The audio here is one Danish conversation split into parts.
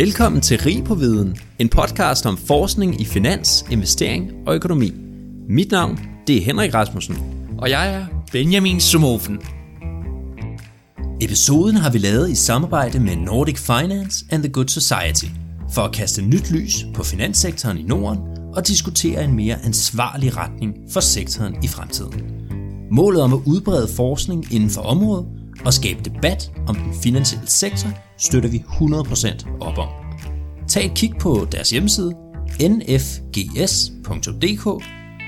Velkommen til Rig på Viden, en podcast om forskning i finans, investering og økonomi. Mit navn det er Henrik Rasmussen. Og jeg er Benjamin Sumofen. Episoden har vi lavet i samarbejde med Nordic Finance and the Good Society for at kaste nyt lys på finanssektoren i Norden og diskutere en mere ansvarlig retning for sektoren i fremtiden. Målet om at udbrede forskning inden for området og skabe debat om den finansielle sektor støtter vi 100% op om. Tag et kig på deres hjemmeside nfgs.dk,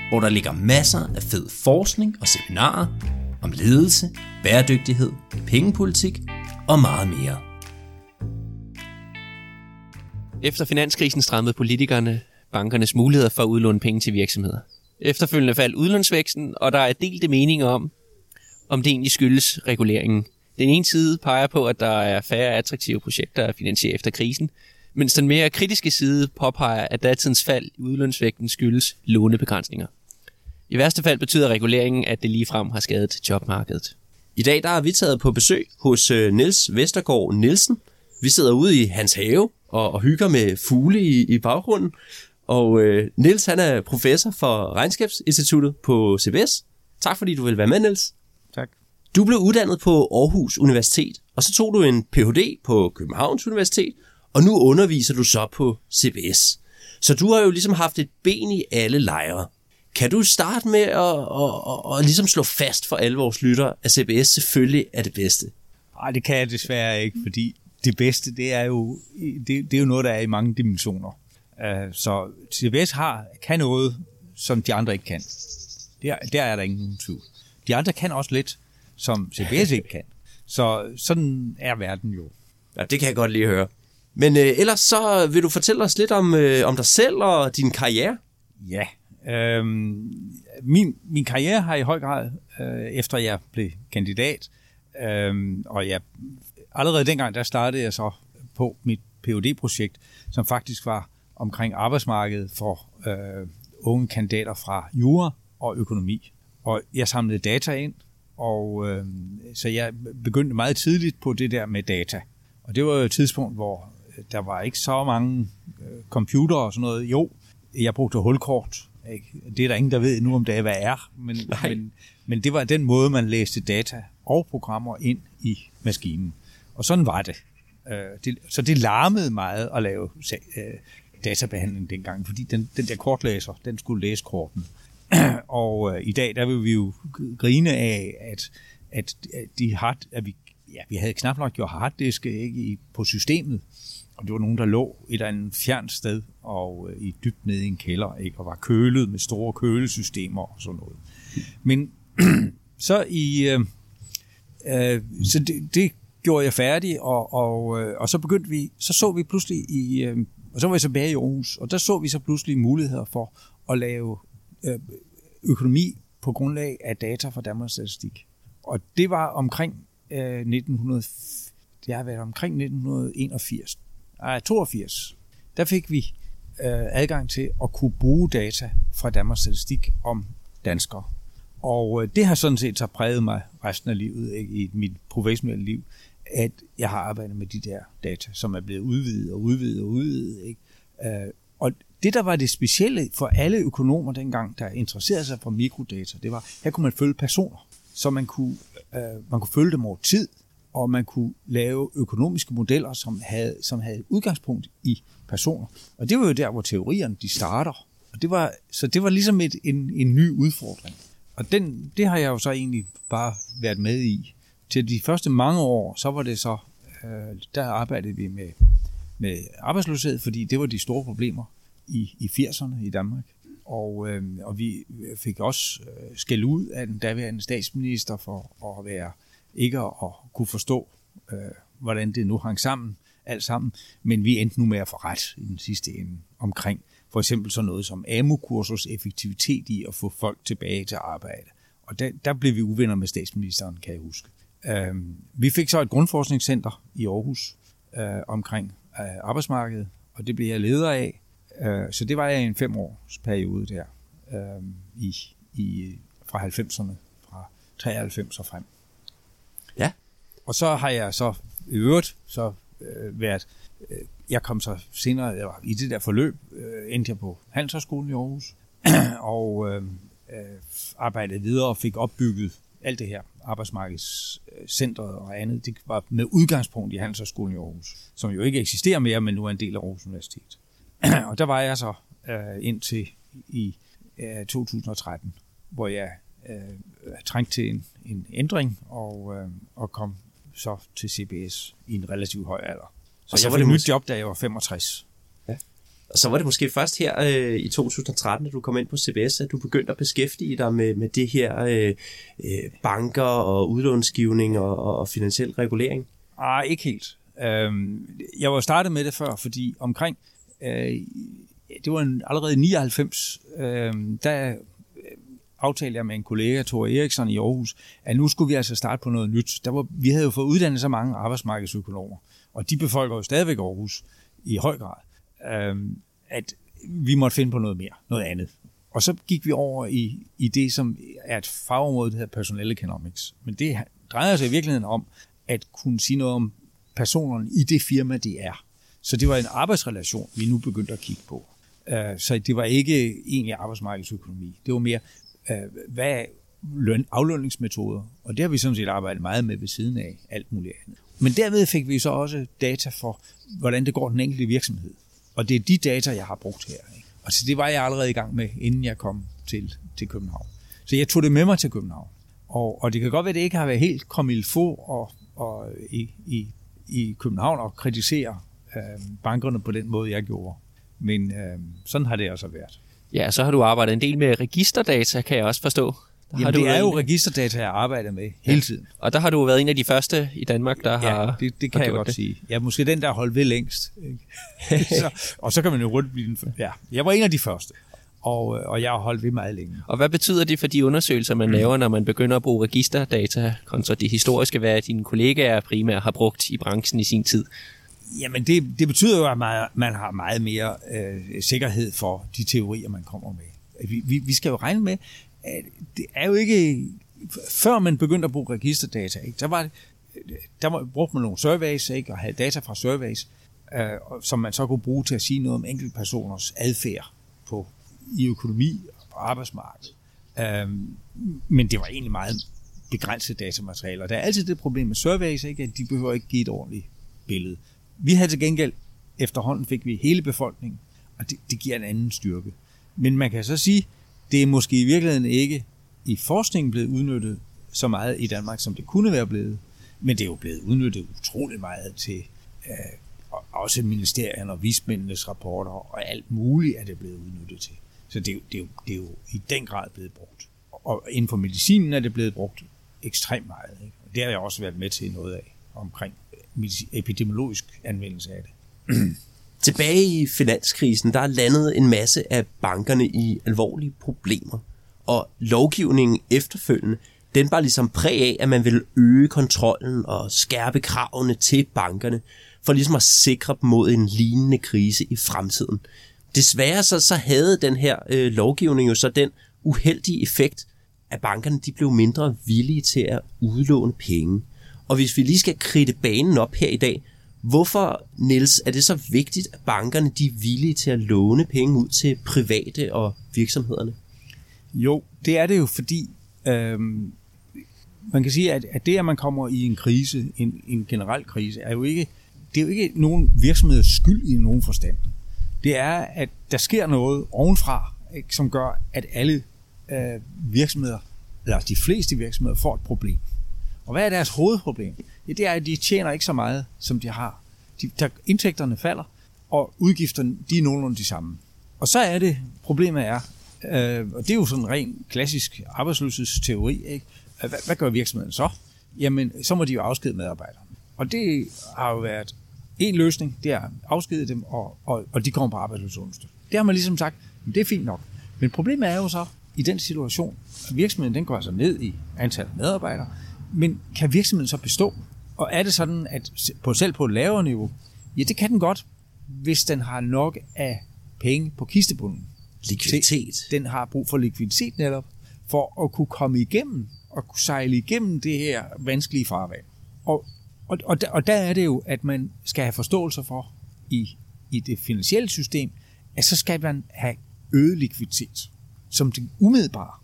hvor der ligger masser af fed forskning og seminarer om ledelse, bæredygtighed, pengepolitik og meget mere. Efter finanskrisen strammede politikerne bankernes muligheder for at udlåne penge til virksomheder. Efterfølgende faldt udlånsvæksten, og der er delte meninger om, om det egentlig skyldes reguleringen. Den ene side peger på, at der er færre attraktive projekter at finansiere efter krisen, mens den mere kritiske side påpeger, at datidens fald i udlønsvægten skyldes lånebegrænsninger. I værste fald betyder reguleringen, at det ligefrem har skadet jobmarkedet. I dag der er vi taget på besøg hos øh, Niels Vestergaard Nielsen. Vi sidder ude i hans have og, og hygger med fugle i, i baggrunden. Og øh, Niels han er professor for Regnskabsinstituttet på CBS. Tak fordi du vil være med, Niels. Du blev uddannet på Aarhus Universitet, og så tog du en Ph.D. på Københavns Universitet, og nu underviser du så på CBS. Så du har jo ligesom haft et ben i alle lejre. Kan du starte med at, at, at, at ligesom slå fast for alle vores lyttere, at CBS selvfølgelig er det bedste? Nej, det kan jeg desværre ikke, fordi det bedste, det er jo, det, det er jo noget, der er i mange dimensioner. Øh, så CBS har, kan noget, som de andre ikke kan. Der, der er der ingen tvivl. De andre kan også lidt, som CBS ikke kan. Så sådan er verden jo. Ja, det kan jeg godt lige høre. Men øh, ellers så vil du fortælle os lidt om, øh, om dig selv og din karriere? Ja, Øhm, min, min karriere har i høj grad, øh, efter jeg blev kandidat, øh, og jeg, allerede dengang, der startede jeg så på mit phd projekt som faktisk var omkring arbejdsmarkedet for øh, unge kandidater fra jura og økonomi. Og jeg samlede data ind, og øh, så jeg begyndte meget tidligt på det der med data. Og det var jo et tidspunkt, hvor der var ikke så mange øh, computer og sådan noget. Jo, jeg brugte hulkort, ikke? Det er der ingen, der ved nu, om det er, hvad er, men, men, men det var den måde, man læste data og programmer ind i maskinen. Og sådan var det. Øh, det så det larmede meget at lave øh, databehandling dengang, fordi den, den der kortlæser, den skulle læse korten. og øh, i dag, der vil vi jo grine af, at, at de hard, at vi, ja, vi havde knap nok gjort harddiske ikke, på systemet, og det var nogen, der lå et eller andet fjernt sted og øh, i dybt nede i en kælder, ikke? og var kølet med store kølesystemer og sådan noget. Men så i øh, øh, så det, det gjorde jeg færdig, og, og, øh, og så begyndte vi, så så vi pludselig i, øh, og så var jeg tilbage i Aarhus, og der så vi så pludselig muligheder for at lave Øh, økonomi på grundlag af data fra Danmarks Statistik. Og det var omkring øh, 1900, det har været omkring 1981, nej, 82, der fik vi øh, adgang til at kunne bruge data fra Danmarks Statistik om danskere. Og øh, det har sådan set så præget mig resten af livet, ikke, i mit professionelle liv, at jeg har arbejdet med de der data, som er blevet udvidet og udvidet og udvidet. Ikke? Øh, og det, der var det specielle for alle økonomer dengang, der interesserede sig for mikrodata, det var, her kunne man følge personer, så man kunne, øh, man kunne følge dem over tid, og man kunne lave økonomiske modeller, som havde, som havde udgangspunkt i personer. Og det var jo der, hvor teorierne de starter. Og det var, så det var ligesom et, en, en ny udfordring. Og den, det har jeg jo så egentlig bare været med i. Til de første mange år, så var det så, øh, der arbejdede vi med, med arbejdsløshed, fordi det var de store problemer i, i 80'erne i Danmark. Og, øh, og vi fik også øh, skæld ud af den daværende statsminister for at være ikke at, at kunne forstå, øh, hvordan det nu hang sammen, alt sammen, men vi endte nu med at få ret i den sidste ende omkring for eksempel sådan noget som AMU-kursus effektivitet i at få folk tilbage til arbejde. Og der, der blev vi uvenner med statsministeren, kan jeg huske. Øh, vi fik så et grundforskningscenter i Aarhus øh, omkring øh, arbejdsmarkedet, og det blev jeg leder af. Øh, så det var jeg i en fem års periode der, øh, i, i, fra 90'erne, fra 93 og frem. Ja. Og så har jeg så i øvrigt så øh, været øh, jeg kom så senere, var i det der forløb, øh, endte jeg på Handelshøjskolen i Aarhus, og øh, øh, arbejdede videre og fik opbygget alt det her arbejdsmarkedscentret og andet. Det var med udgangspunkt i Handelshøjskolen i Aarhus, som jo ikke eksisterer mere, men nu er en del af Aarhus Universitet. og der var jeg så øh, indtil i øh, 2013, hvor jeg øh, trængte til en, en ændring og, øh, og kom så til CBS i en relativt høj alder. Så, og så jeg var det nyt job, da jeg var 65. Ja. Og så var det måske først her øh, i 2013, da du kom ind på CBS, at du begyndte at beskæftige dig med, med det her øh, øh, banker og udlånsgivning og, og finansiel regulering. Nej, ikke helt. Øhm, jeg var startet med det før, fordi omkring, øh, det var en, allerede i 99, øh, der øh, aftalte jeg med en kollega, Thor Eriksson i Aarhus, at nu skulle vi altså starte på noget nyt. Der var, vi havde jo fået uddannet så mange arbejdsmarkedsøkonomer, og de befolker jo stadigvæk Aarhus i høj grad, øh, at vi måtte finde på noget mere, noget andet. Og så gik vi over i, i det, som er et fagområde, der hedder personal economics. Men det drejer sig i virkeligheden om at kunne sige noget om personerne i det firma, de er. Så det var en arbejdsrelation, vi nu begyndte at kigge på. Øh, så det var ikke egentlig arbejdsmarkedsøkonomi. Det var mere, øh, hvad er løn, aflønningsmetoder? Og det har vi sådan set arbejdet meget med ved siden af alt muligt andet. Men derved fik vi så også data for, hvordan det går den enkelte virksomhed. Og det er de data, jeg har brugt her. Ikke? Og så det var jeg allerede i gang med, inden jeg kom til, til København. Så jeg tog det med mig til København. Og, og det kan godt være, at det ikke har været helt kommet få og, og i, i, i København og kritisere øh, bankerne på den måde, jeg gjorde. Men øh, sådan har det også været. Ja, så har du arbejdet en del med registerdata, kan jeg også forstå. Der Jamen, har du det er jo registerdata, jeg arbejder med hele tiden. Ja. Og der har du været en af de første i Danmark, der ja, har det, det kan har jeg godt det. sige. Er måske den, der har holdt ved længst. Så, og så kan man jo rundt blive den Ja, jeg var en af de første. Og, og jeg har holdt ved meget længe. Og hvad betyder det for de undersøgelser, man mm. laver, når man begynder at bruge registerdata, kontra de historiske, hvad dine kollegaer primært har brugt i branchen i sin tid? Jamen, det, det betyder jo, at man, man har meget mere øh, sikkerhed for de teorier, man kommer med. Vi, vi, vi skal jo regne med, at det er jo ikke... Før man begyndte at bruge registerdata, ikke, der, var, der var, brugte man nogle surveys, ikke, og havde data fra surveys, øh, som man så kunne bruge til at sige noget om enkeltpersoners adfærd på, i økonomi og på arbejdsmarkedet. Øh, men det var egentlig meget begrænset datamateriale, og der er altid det problem med surveys, ikke, at de behøver ikke give et ordentligt billede. Vi havde til gengæld, efterhånden fik vi hele befolkningen, og det, det giver en anden styrke. Men man kan så sige, det er måske i virkeligheden ikke i forskningen blevet udnyttet så meget i Danmark, som det kunne være blevet, men det er jo blevet udnyttet utrolig meget til øh, også ministerierne og vismændenes rapporter, og alt muligt er det blevet udnyttet til. Så det er, jo, det, er jo, det er jo i den grad blevet brugt. Og inden for medicinen er det blevet brugt ekstremt meget. Ikke? Og det har jeg også været med til noget af omkring epidemiologisk anvendelse af det. Tilbage i finanskrisen, der er landet en masse af bankerne i alvorlige problemer. Og lovgivningen efterfølgende, den var ligesom præg af, at man ville øge kontrollen og skærpe kravene til bankerne, for ligesom at sikre dem mod en lignende krise i fremtiden. Desværre så, så havde den her øh, lovgivning jo så den uheldige effekt, at bankerne de blev mindre villige til at udlåne penge. Og hvis vi lige skal kridte banen op her i dag, hvorfor, Niels, er det så vigtigt, at bankerne de er villige til at låne penge ud til private og virksomhederne? Jo, det er det jo, fordi øhm, man kan sige, at, at det, at man kommer i en krise, en, en generel krise, er jo ikke, det er jo ikke nogen virksomheds skyld i nogen forstand. Det er, at der sker noget ovenfra, ikke, som gør, at alle øh, virksomheder, eller de fleste virksomheder, får et problem. Og hvad er deres hovedproblem? Ja, det er, at de tjener ikke så meget, som de har. De, der, indtægterne falder, og udgifterne de er nogenlunde de samme. Og så er det, problemet er, øh, og det er jo sådan en ren klassisk arbejdsløshedsteori, ikke? Hvad, hvad gør virksomheden så? Jamen, så må de jo afskede medarbejdere. Og det har jo været en løsning, det er at afskede dem, og, og, og de kommer på arbejdsløshedsundstød. Det har man ligesom sagt, men det er fint nok. Men problemet er jo så, i den situation, at virksomheden den går altså ned i antal medarbejdere, men kan virksomheden så bestå? Og er det sådan, at på, selv på et lavere niveau, ja, det kan den godt, hvis den har nok af penge på kistebunden. Likviditet. Den har brug for likviditet netop, for at kunne komme igennem og kunne sejle igennem det her vanskelige farvand. Og, og, og, der, og der er det jo, at man skal have forståelse for, i, i det finansielle system, at så skal man have øget likviditet som den umiddelbare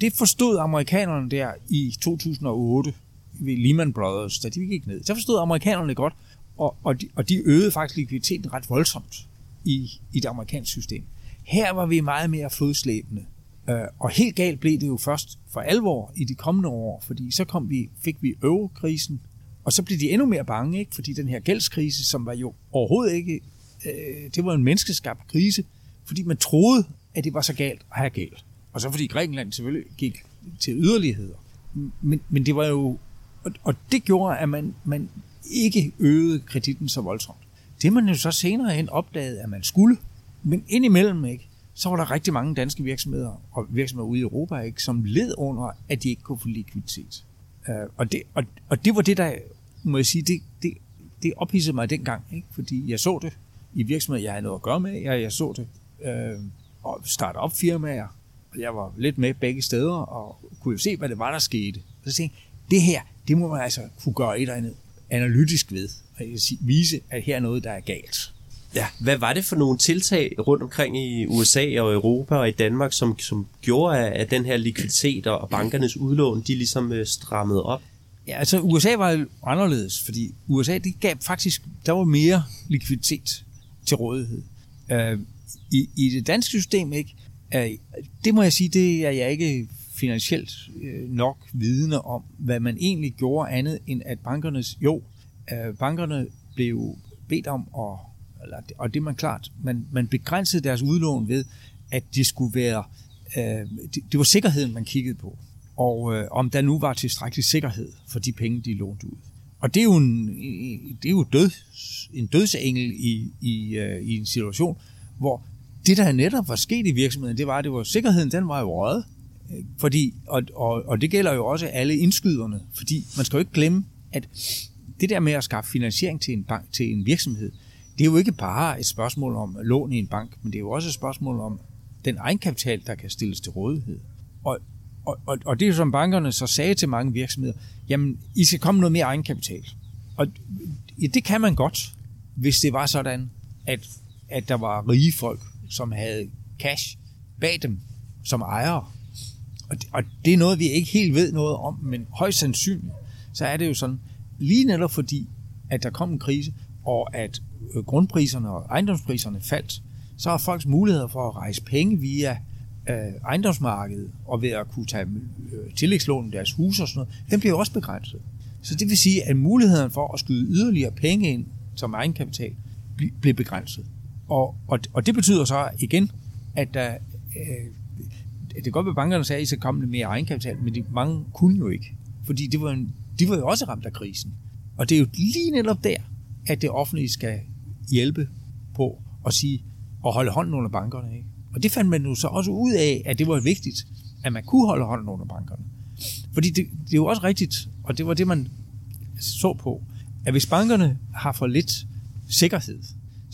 det forstod amerikanerne der i 2008 ved Lehman Brothers, da de gik ned. Så forstod amerikanerne godt, og, og, de, og de øgede faktisk likviditeten ret voldsomt i, i det amerikanske system. Her var vi meget mere fodslæbende. Øh, og helt galt blev det jo først for alvor i de kommende år, fordi så kom vi, fik vi eurokrisen, og så blev de endnu mere bange, ikke? fordi den her gældskrise, som var jo overhovedet ikke, øh, det var en menneskeskabt krise, fordi man troede, at det var så galt at have gæld. Og så fordi Grækenland selvfølgelig gik til yderligheder. Men, men det var jo, og, og det gjorde, at man, man ikke øgede kreditten så voldsomt. Det man jo så senere hen opdagede, at man skulle, men indimellem ikke, så var der rigtig mange danske virksomheder og virksomheder ude i Europa, ikke, som led under, at de ikke kunne få likviditet. Uh, og, det, og, og det var det, der, må jeg sige, det, det, det ophidsede mig dengang, ikke? fordi jeg så det i virksomheder, jeg havde noget at gøre med, jeg, jeg så det uh, og starte op firmaer, og jeg var lidt med begge steder, og kunne jo se, hvad det var, der skete. Så tænkte jeg, det her, det må man altså kunne gøre et eller andet analytisk ved, og vise, at her er noget, der er galt. Ja, hvad var det for nogle tiltag rundt omkring i USA og Europa og i Danmark, som, som gjorde, at den her likviditet og bankernes udlån, de ligesom øh, strammede op? Ja, altså USA var jo anderledes, fordi USA, det gav faktisk, der var mere likviditet til rådighed. Uh, i, I det danske system, ikke, det må jeg sige, det er jeg ikke finansielt øh, nok vidne om, hvad man egentlig gjorde andet, end at bankernes, jo, øh, bankerne blev bedt om at eller, og det er man klart, man, man begrænsede deres udlån ved, at det skulle være, øh, det, det var sikkerheden, man kiggede på, og øh, om der nu var tilstrækkelig sikkerhed for de penge, de lånte ud. Og det er jo en, det er jo død, en dødsengel i, i, øh, i en situation, hvor det, der netop var sket i virksomheden, det var, at det var, sikkerheden den var jo røget. Fordi, og, og, og det gælder jo også alle indskyderne, fordi man skal jo ikke glemme, at det der med at skaffe finansiering til en bank, til en virksomhed, det er jo ikke bare et spørgsmål om lån i en bank, men det er jo også et spørgsmål om den egenkapital, der kan stilles til rådighed. Og, og, og, og det er jo som bankerne så sagde til mange virksomheder, jamen, I skal komme noget mere egenkapital. Og ja, det kan man godt, hvis det var sådan, at, at der var rige folk, som havde cash bag dem som ejere. Og det, og det er noget, vi ikke helt ved noget om, men højst sandsynligt, så er det jo sådan, lige netop fordi, at der kom en krise, og at øh, grundpriserne og ejendomspriserne faldt, så har folks muligheder for at rejse penge via øh, ejendomsmarkedet og ved at kunne tage øh, tillægslån i deres hus og sådan noget, den bliver også begrænset. Så det vil sige, at muligheden for at skyde yderligere penge ind som egenkapital bliver begrænset. Og, og, og det betyder så igen, at der, øh, det kan godt være, at bankerne sagde, at I skal komme med mere egenkapital, men de, mange kunne jo ikke. Fordi det var en, de var jo også ramt af krisen. Og det er jo lige netop der, at det offentlige skal hjælpe på at sige, at holde hånden under bankerne. Ikke? Og det fandt man jo så også ud af, at det var vigtigt, at man kunne holde hånden under bankerne. Fordi det, det er jo også rigtigt, og det var det, man så på, at hvis bankerne har for lidt sikkerhed,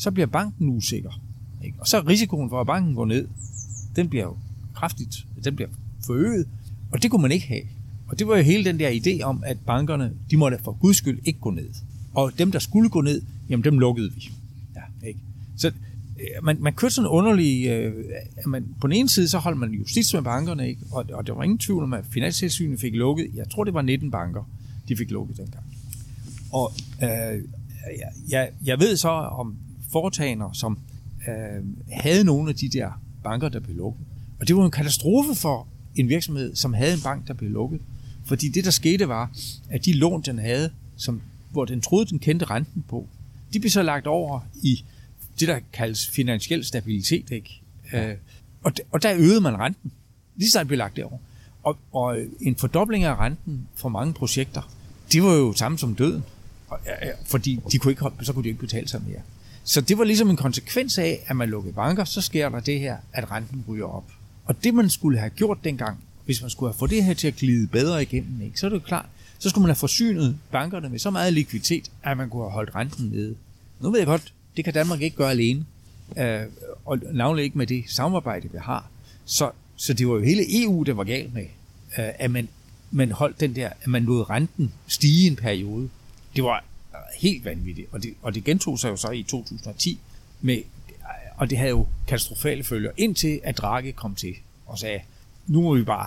så bliver banken usikker. Ikke? Og så er risikoen for, at banken går ned, den bliver jo kraftigt, den bliver forøget, og det kunne man ikke have. Og det var jo hele den der idé om, at bankerne, de måtte for guds skyld ikke gå ned. Og dem, der skulle gå ned, jamen dem lukkede vi. Ja, ikke? Så øh, man, man kørte sådan en underlig... Øh, man, på den ene side, så holdt man justits med bankerne, ikke? Og, og der var ingen tvivl om, at Finanstilsynet fik lukket. Jeg tror, det var 19 banker, de fik lukket dengang. Og øh, jeg, jeg ved så om foretagender, som øh, havde nogle af de der banker, der blev lukket. Og det var en katastrofe for en virksomhed, som havde en bank, der blev lukket. Fordi det, der skete, var, at de lån, den havde, som hvor den troede, den kendte renten på, de blev så lagt over i det, der kaldes finansiel stabilitet. Ikke? Ja. Øh, og, og der øgede man renten. Lige så blev lagt derover. Og, og en fordobling af renten for mange projekter, det var jo samme som døden. Og, ja, fordi de kunne ikke, så kunne de ikke betale sig mere. Så det var ligesom en konsekvens af, at man lukkede banker, så sker der det her, at renten ryger op. Og det man skulle have gjort dengang, hvis man skulle have fået det her til at glide bedre igennem, ikke, så er det jo klart, så skulle man have forsynet bankerne med så meget likviditet, at man kunne have holdt renten nede. Nu ved jeg godt, det kan Danmark ikke gøre alene, øh, og navnlig ikke med det samarbejde, vi har. Så, så det var jo hele EU, der var galt med, øh, at man, man holdt den der, at man lod renten stige en periode. Det var helt vanvittigt. Og det, og det gentog sig jo så i 2010, med, og det havde jo katastrofale følger, indtil at Draghi kom til og sagde, nu må vi bare,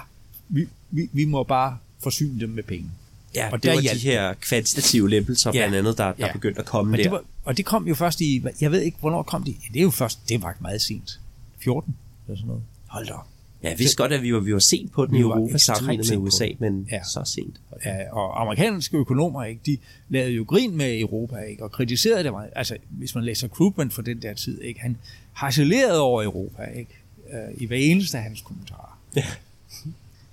vi, vi, vi må bare forsyne dem med penge. Ja, Og og der det var hjalp de her kvantitative lempelser Ja. blandt andet, der, der Ja. begyndte at komme Men der. det var, og det kom jo først i, jeg ved ikke, hvornår kom det? Ja, det er jo først, det var meget sent. 14 eller sådan noget. Hold da op. Ja, jeg vidste godt, at vi var, vi var sent på den i Europa sammenlignet med USA, men Ja. ja. så sent. Ja, og amerikanske økonomer, ikke, de lavede jo grin med Europa, ikke, og kritiserede det meget. Altså, hvis man læser Krugman fra den der tid, ikke, han harcelerede over Europa, ikke, øh, i hver eneste af hans kommentarer.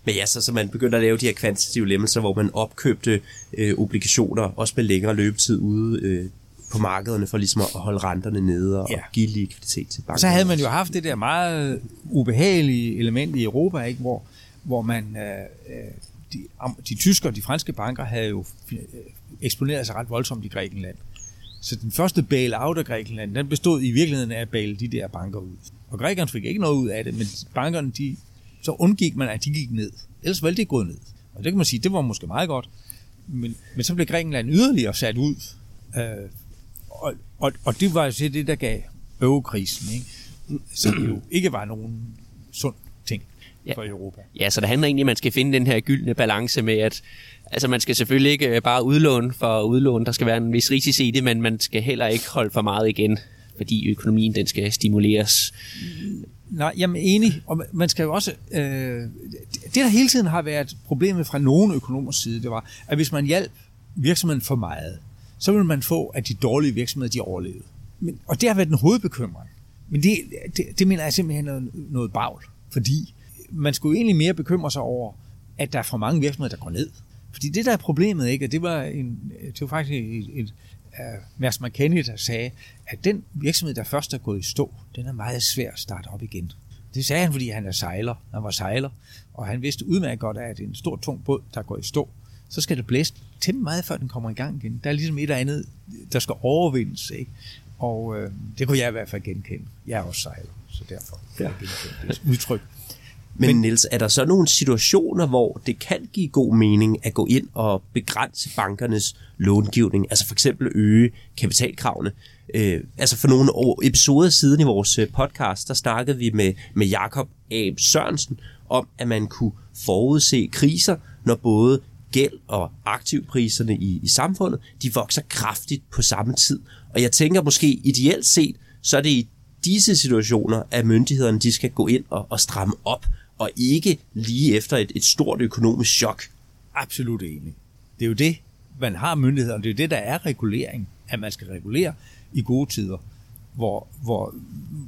Men ja, så, så man begyndte at lave de her kvantitative lemmelser, hvor man opkøbte øh, obligationer, også med længere løbetid ude øh, på markederne, for ligesom at holde renterne nede og Ja. give likviditet til bankerne. Så havde man jo haft det der meget ubehagelige element i Europa, ikke, hvor, hvor man, øh, øh, de, de tyske og de franske banker havde jo øh, eksponeret sig ret voldsomt i Grækenland. Så den første bail-out af Grækenland, den bestod i virkeligheden af at baile de der banker ud. Og grækerne fik ikke noget ud af det, men bankerne, de, så undgik man, at de gik ned. Ellers ville det gå ned. Og det kan man sige, det var måske meget godt. Men, men så blev Grækenland yderligere sat ud. Øh, og, og, og det var jo så det, der gav eurokrisen, ikke? som jo ikke var nogen sund ting Ja. for Europa. Ja, så det handler egentlig, at man skal finde den her gyldne balance med, at altså, man skal selvfølgelig ikke øh, bare udlåne for udlån. Der skal være en vis risici i det, men man skal heller ikke holde for meget igen, fordi økonomien den skal stimuleres. Nej, jeg er enig, og man skal jo også... Øh, det, der hele tiden har været problemet fra nogle økonomers side, det var, at hvis man hjalp virksomheden for meget, så vil man få, at de dårlige virksomheder, de overlevede. Men, og det har været den hovedbekymring. Men det, det, det mener jeg simpelthen noget, noget bagl, fordi man skulle egentlig mere bekymre sig over, at der er for mange virksomheder, der går ned. Fordi det der er problemet, ikke, og det var, en, det var faktisk et, et uh, Mads McKinney, der sagde, at den virksomhed, der først er gået i stå, den er meget svær at starte op igen. Det sagde han, fordi han er sejler. Han var sejler, og han vidste udmærket godt, at en stor, tung båd, der går i stå, så skal det blæse temmelig meget, før den kommer i gang igen. Der er ligesom et eller andet, der skal overvindes, ikke? Og øh, det kunne jeg i hvert fald genkende. Jeg er også sejler, så derfor kan jeg det udtryk. Men, Men Niels, er der så nogle situationer, hvor det kan give god mening at gå ind og begrænse bankernes långivning, altså for eksempel øge kapitalkravene? Øh, altså for nogle år, episoder siden i vores øh, podcast, der snakkede vi med, med Jakob A. Sørensen om, at man kunne forudse kriser, når både gæld og aktivpriserne i, i samfundet, de vokser kraftigt på samme tid. Og jeg tænker måske ideelt set, så er det i disse situationer, at myndighederne de skal gå ind og, og stramme op, og ikke lige efter et, et stort økonomisk chok. Absolut enig. Det er jo det, man har myndighederne. Det er jo det, der er regulering. At man skal regulere i gode tider, hvor, hvor,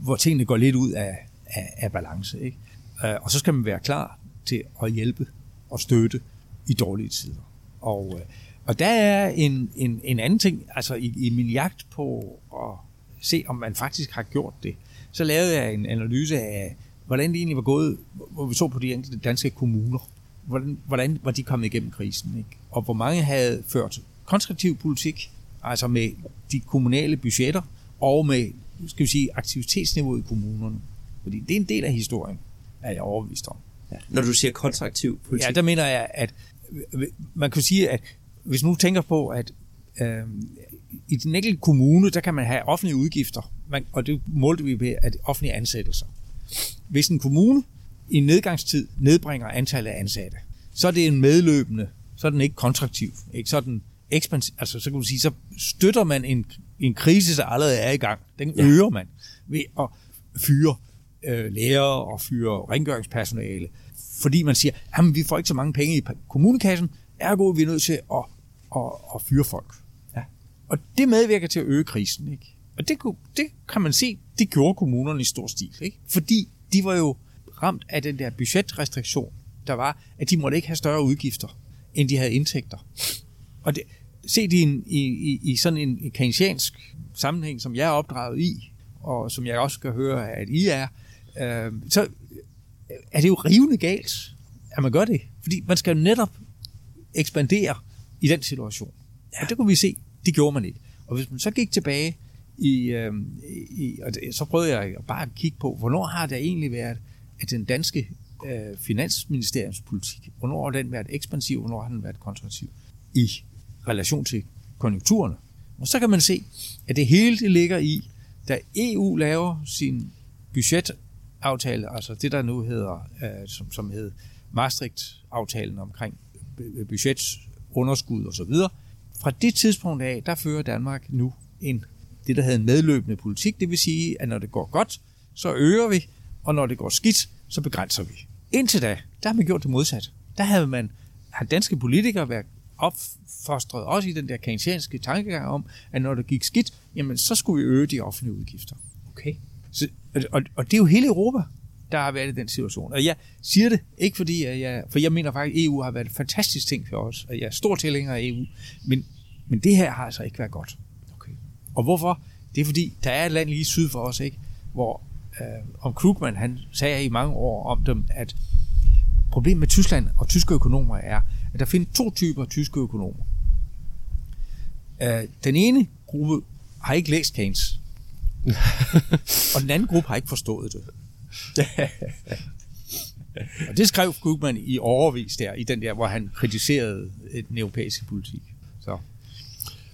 hvor tingene går lidt ud af, af, af balance. Ikke? Øh, og så skal man være klar til at hjælpe og støtte i dårlige tider. Og, øh, og der er en, en, en anden ting, altså i, i min jagt på at se, om man faktisk har gjort det, så lavede jeg en analyse af, hvordan det egentlig var gået, hvor vi så på de enkelte danske kommuner, hvordan, hvordan var de kommet igennem krisen, ikke? og hvor mange havde ført konstruktiv politik, altså med de kommunale budgetter, og med skal vi sige, aktivitetsniveauet i kommunerne. Fordi det er en del af historien, er jeg overbevist om. Når du siger kontraktiv politik. Ja, der mener jeg, at man kan sige, at hvis nu tænker på, at øh, i den enkelte kommune, der kan man have offentlige udgifter, man, og det målte vi ved, at offentlige ansættelser. Hvis en kommune i en nedgangstid nedbringer antallet af ansatte, så er det en medløbende, så er den ikke kontraktiv, ikke? så er den ekspansiv, altså så kan du sige, så støtter man en, en krise, der allerede er i gang. Den ja. øger man ved at fyre øh, lærere og fyre rengøringspersonale, fordi man siger, at vi får ikke så mange penge i kommunekassen, ergo er vi nødt til at, at, at fyre folk. Ja. Og det medvirker til at øge krisen. Ikke? Og det, kunne- det kan man se, det gjorde kommunerne i stor stil. Ikke? Fordi de var jo ramt af den der budgetrestriktion, der var, at de måtte ikke have større udgifter, end de havde indtægter. Og det, set i, en, i, i, i sådan en keynesiansk sammenhæng, som jeg er opdraget i, og som jeg også kan høre, at I er, øh, så er det jo rivende galt, at man gør det. Fordi man skal jo netop ekspandere i den situation. Ja. Og det kunne vi se, det gjorde man ikke. Og hvis man så gik tilbage i, øh, i og det, så prøvede jeg bare at kigge på, hvornår har det egentlig været, at den danske øh, finansministeriums politik, hvornår har den været ekspansiv, hvornår har den været kontraktiv i relation til konjunkturerne. Og så kan man se, at det hele det ligger i, da EU laver sin aftale, altså det der nu hedder, øh, som, som hed Maastricht-aftalen omkring budgetunderskud og så videre. Fra det tidspunkt af, der fører Danmark nu en, det der hedder en medløbende politik, det vil sige, at når det går godt, så øger vi, og når det går skidt, så begrænser vi. Indtil da, der har man gjort det modsat. Der havde man, har danske politikere været opfostret også i den der keynesianske tankegang om, at når det gik skidt, jamen så skulle vi øge de offentlige udgifter. Okay. Så, og, og det er jo hele Europa, der har været i den situation. Og jeg siger det ikke fordi, at jeg, for jeg mener faktisk, at EU har været et fantastisk ting for os, og jeg er stor tilhænger af EU, men, men det her har altså ikke været godt. okay. Og hvorfor? Det er fordi, der er et land lige syd for os, ikke? hvor øh, om Krugman, han sagde i mange år om dem, at problemet med Tyskland og tyske økonomer er, at der findes to typer tyske økonomer. Øh, den ene gruppe har ikke læst Keynes, og den anden gruppe har ikke forstået det. og det skrev Krugman i overvis der, i den der, hvor han kritiserede den europæiske politik. Så.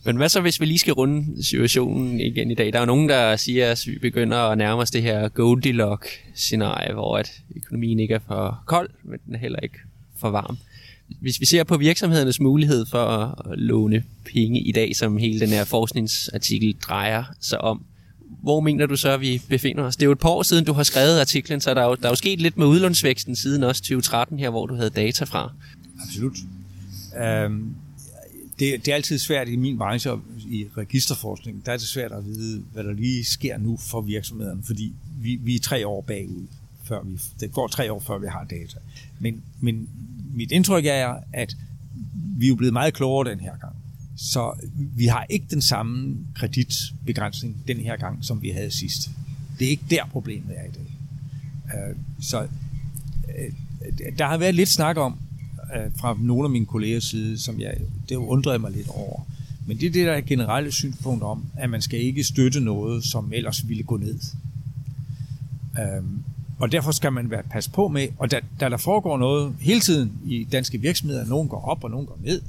Men hvad så, hvis vi lige skal runde situationen igen i dag? Der er jo nogen, der siger, at vi begynder at nærme os det her Goldilocks-scenarie, hvor at økonomien ikke er for kold, men den er heller ikke for varm. Hvis vi ser på virksomhedernes mulighed for at låne penge i dag, som hele den her forskningsartikel drejer sig om, hvor mener du så, at vi befinder os? Det er jo et par år siden, du har skrevet artiklen, så der er jo, der er jo sket lidt med udlånsvæksten siden også 2013 her, hvor du havde data fra. Absolut. Øhm, det, det er altid svært i min branche i registerforskning. Der er det svært at vide, hvad der lige sker nu for virksomhederne, fordi vi, vi er tre år bagud. Før vi, det går tre år, før vi har data. Men, men mit indtryk er, at vi er blevet meget klogere den her gang. Så vi har ikke den samme kreditbegrænsning den her gang, som vi havde sidst. Det er ikke der problemet er i dag. Øh, så øh, der har været lidt snak om, øh, fra nogle af mine kollegers side, som jeg, det undrede mig lidt over. Men det er det, der er generelle synspunkt om, at man skal ikke støtte noget, som ellers ville gå ned. Øh, og derfor skal man være pas på med, og da, da der foregår noget hele tiden i danske virksomheder, nogen går op og nogen går ned,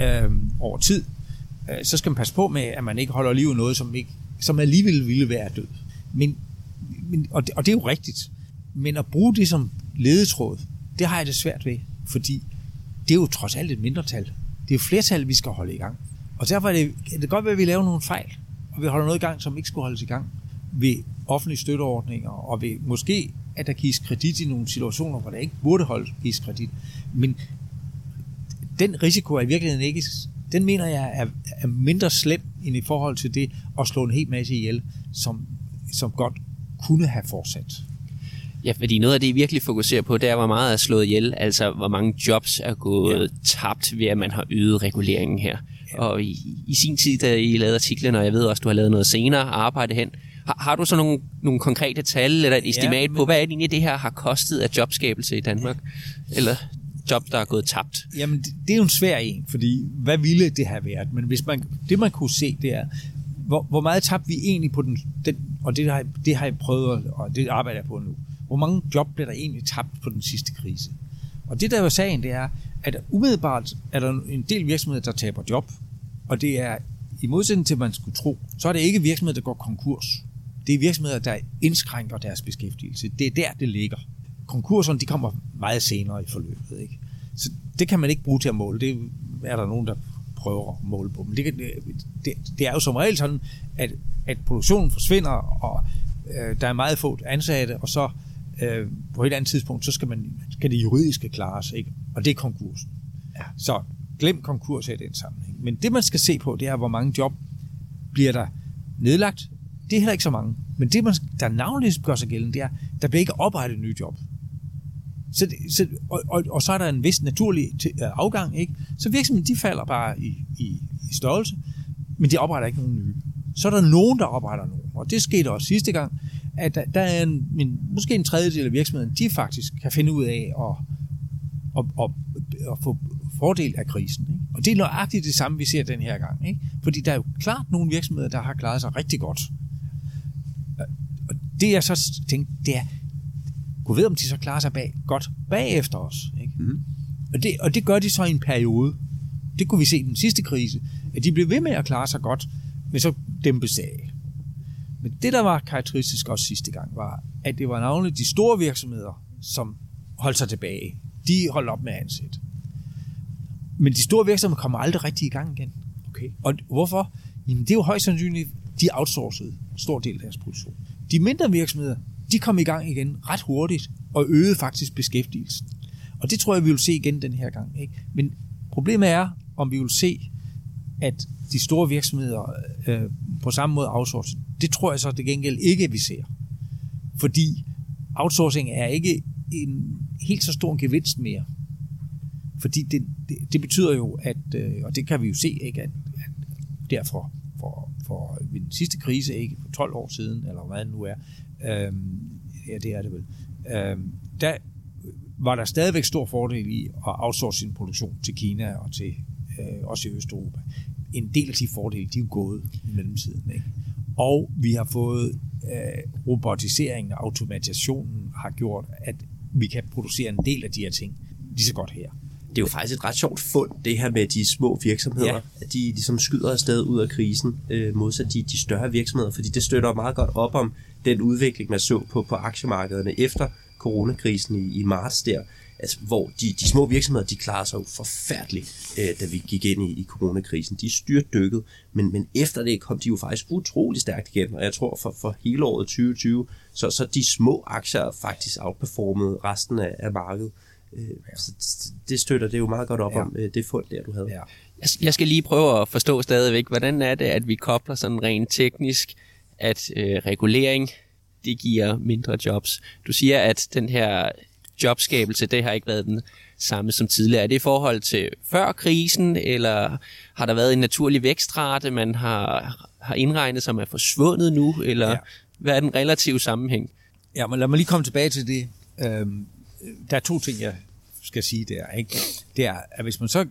øh, over tid, øh, så skal man passe på med, at man ikke holder liv i noget, som, ikke, som alligevel ville være død. Men, men, og, det, og det er jo rigtigt. Men at bruge det som ledetråd, det har jeg det svært ved, fordi det er jo trods alt et mindretal. Det er jo flertal, vi skal holde i gang. Og derfor er det, kan det godt være, at vi laver nogle fejl, og vi holder noget i gang, som ikke skulle holdes i gang ved offentlige støtteordninger, og ved måske, at der gives kredit i nogle situationer, hvor der ikke burde holdes gives kredit. Men den risiko er i virkeligheden ikke, den mener jeg er, er mindre slem end i forhold til det at slå en hel masse ihjel, som, som godt kunne have fortsat. Ja, fordi noget af det, I virkelig fokuserer på, det er, hvor meget er slået ihjel, altså hvor mange jobs er gået ja. tabt ved, at man har øget reguleringen her. Ja. Og i, i sin tid, da I lavede artiklen, og jeg ved også, du har lavet noget senere arbejde hen, har, har du så nogle, nogle konkrete tal eller et estimat ja, men... på, hvad er det egentlig, det her har kostet af jobskabelse i Danmark? Eller job, der er gået tabt? Jamen, det, det er jo en svær en, fordi hvad ville det have været? Men hvis man, det man kunne se, det er, hvor, hvor meget tabte vi egentlig på den, den og det har, det har jeg prøvet, og det arbejder jeg på nu. Hvor mange job blev der egentlig tabt på den sidste krise? Og det der var sagen, det er, at umiddelbart er der en del virksomheder, der taber job, og det er i modsætning til, man skulle tro, så er det ikke virksomheder, der går konkurs. Det er virksomheder, der indskrænker deres beskæftigelse. Det er der, det ligger konkurserne de kommer meget senere i forløbet. Ikke? Så det kan man ikke bruge til at måle. Det er der nogen, der prøver at måle på. Men det, det, det er jo som regel sådan, at, at produktionen forsvinder, og øh, der er meget få ansatte, og så øh, på et andet tidspunkt, så skal, man, skal det juridiske klares, ikke? og det er konkursen. Ja. Så glem konkurs i den sammenhæng. Men det, man skal se på, det er, hvor mange job bliver der nedlagt. Det er heller ikke så mange. Men det, man, der navnligt gør sig gældende, det er, der bliver ikke oprettet nye job. Så, så, og, og, og så er der en vis naturlig øh, afgang, ikke? Så virksomheden, de falder bare i, i, i størrelse, men de opretter ikke nogen nye. Så er der nogen, der opretter nogen, og det skete også sidste gang, at der, der er en, en, måske en tredjedel af virksomheden, de faktisk kan finde ud af at, at, at, at få fordel af krisen. Ikke? Og det er nøjagtigt det samme, vi ser den her gang. Ikke? Fordi der er jo klart nogle virksomheder, der har klaret sig rigtig godt. Og det jeg så tænkte, det er, Gud ved, om de så klarer sig bag, godt bagefter os. Ikke? Mm. Og, det, og det gør de så i en periode. Det kunne vi se i den sidste krise, at de blev ved med at klare sig godt, men så dæmpes af. Men det, der var karakteristisk også sidste gang, var, at det var navnlig de store virksomheder, som holdt sig tilbage. De holdt op med at ansætte. Men de store virksomheder kommer aldrig rigtig i gang igen. Okay. Og hvorfor? Jamen, det er jo højst sandsynligt, de outsourcede en stor del af deres produktion. De mindre virksomheder, de kom i gang igen ret hurtigt og øgede faktisk beskæftigelsen. Og det tror jeg, vi vil se igen den her gang. Ikke? Men problemet er, om vi vil se, at de store virksomheder øh, på samme måde outsourcer. Det tror jeg så til gengæld ikke, vi ser. Fordi outsourcing er ikke en helt så stor gevinst mere. Fordi det, det, det betyder jo, at, øh, og det kan vi jo se, ikke, at, at derfor for, for ved den sidste krise, ikke for 12 år siden, eller hvad det nu er, øh, ja, det er det vel, øh, der var der stadigvæk stor fordel i at outsource sin produktion til Kina og til øh, også i Østeuropa. En del af de fordele, de er jo gået i mellemtiden. Ikke? Og vi har fået øh, robotiseringen og automatisationen har gjort, at vi kan producere en del af de her ting lige så godt her. Det er jo faktisk et ret sjovt fund, det her med de små virksomheder, ja. at de ligesom skyder afsted ud af krisen, øh, modsat de, de større virksomheder, fordi det støtter meget godt op om den udvikling, man så på, på aktiemarkederne efter coronakrisen i, i marts der, altså, hvor de, de små virksomheder, de klarer sig jo forfærdeligt, øh, da vi gik ind i, i coronakrisen. De styrt dykket, men, men efter det kom de jo faktisk utrolig stærkt igen, og jeg tror for, for hele året 2020, så, så de små aktier faktisk outperformet resten af, af markedet. Øh, så det støtter det jo meget godt op ja. om, øh, det fund der, du havde. Ja. Jeg skal lige prøve at forstå stadigvæk, hvordan er det, at vi kobler sådan rent teknisk, at øh, regulering, det giver mindre jobs. Du siger, at den her jobskabelse, det har ikke været den samme som tidligere. Er det i forhold til før krisen, eller har der været en naturlig vækstrate, man har, har indregnet, som er forsvundet nu, eller ja. hvad er den relative sammenhæng? Ja, men lad mig lige komme tilbage til det. Øhm, der er to ting, jeg skal sige der. Ikke? Det er, at hvis man så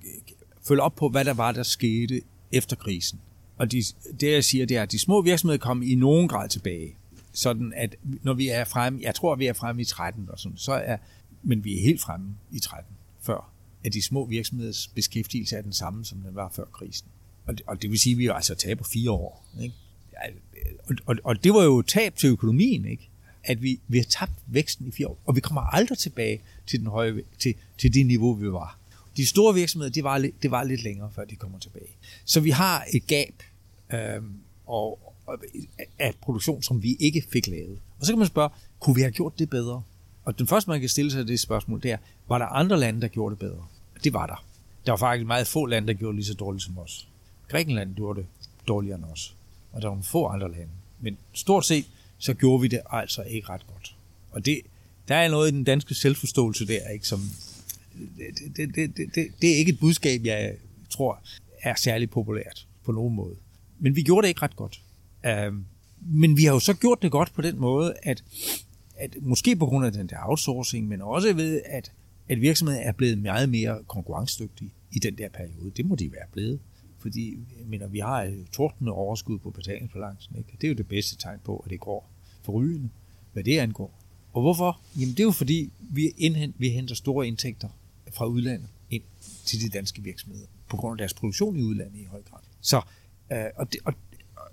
følger op på, hvad der var, der skete efter krisen, og de, det jeg siger, det er, at de små virksomheder kom i nogen grad tilbage. Sådan at når vi er fremme, jeg tror, vi er fremme i 13 og sådan, så er, men vi er helt fremme i 13 før, at de små virksomheders beskæftigelse er den samme, som den var før krisen. Og det, og det vil sige, at vi er altså taber på fire år. Ikke? Og, og, og det var jo tab til økonomien, ikke? at vi, vi har tabt væksten i fire år, og vi kommer aldrig tilbage til, den høje, til, til det niveau, vi var. De store virksomheder, det var, det var lidt længere, før de kommer tilbage. Så vi har et gab øh, og, og, af produktion, som vi ikke fik lavet. Og så kan man spørge, kunne vi have gjort det bedre? Og den første, man kan stille sig det spørgsmål, det er, var der andre lande, der gjorde det bedre? Det var der. Der var faktisk meget få lande, der gjorde lige så dårligt som os. Grækenland gjorde det dårligere end os. Og der var få andre lande. Men stort set, så gjorde vi det altså ikke ret godt. Og det, der er noget i den danske selvforståelse der, ikke, som det, det, det, det, det er ikke et budskab, jeg tror er særlig populært på nogen måde. Men vi gjorde det ikke ret godt. Uh, men vi har jo så gjort det godt på den måde, at, at måske på grund af den der outsourcing, men også ved, at, at virksomheden er blevet meget mere konkurrencedygtige i den der periode. Det må de være blevet. Fordi jeg mener, vi har et tordende overskud på betalingsbalancen. Ikke? Det er jo det bedste tegn på, at det går forrygende, hvad det angår. Og hvorfor? Jamen det er jo fordi, vi, indhent, vi henter store indtægter fra udlandet ind til de danske virksomheder, på grund af deres produktion i udlandet i høj grad. Så, øh, og, det, og,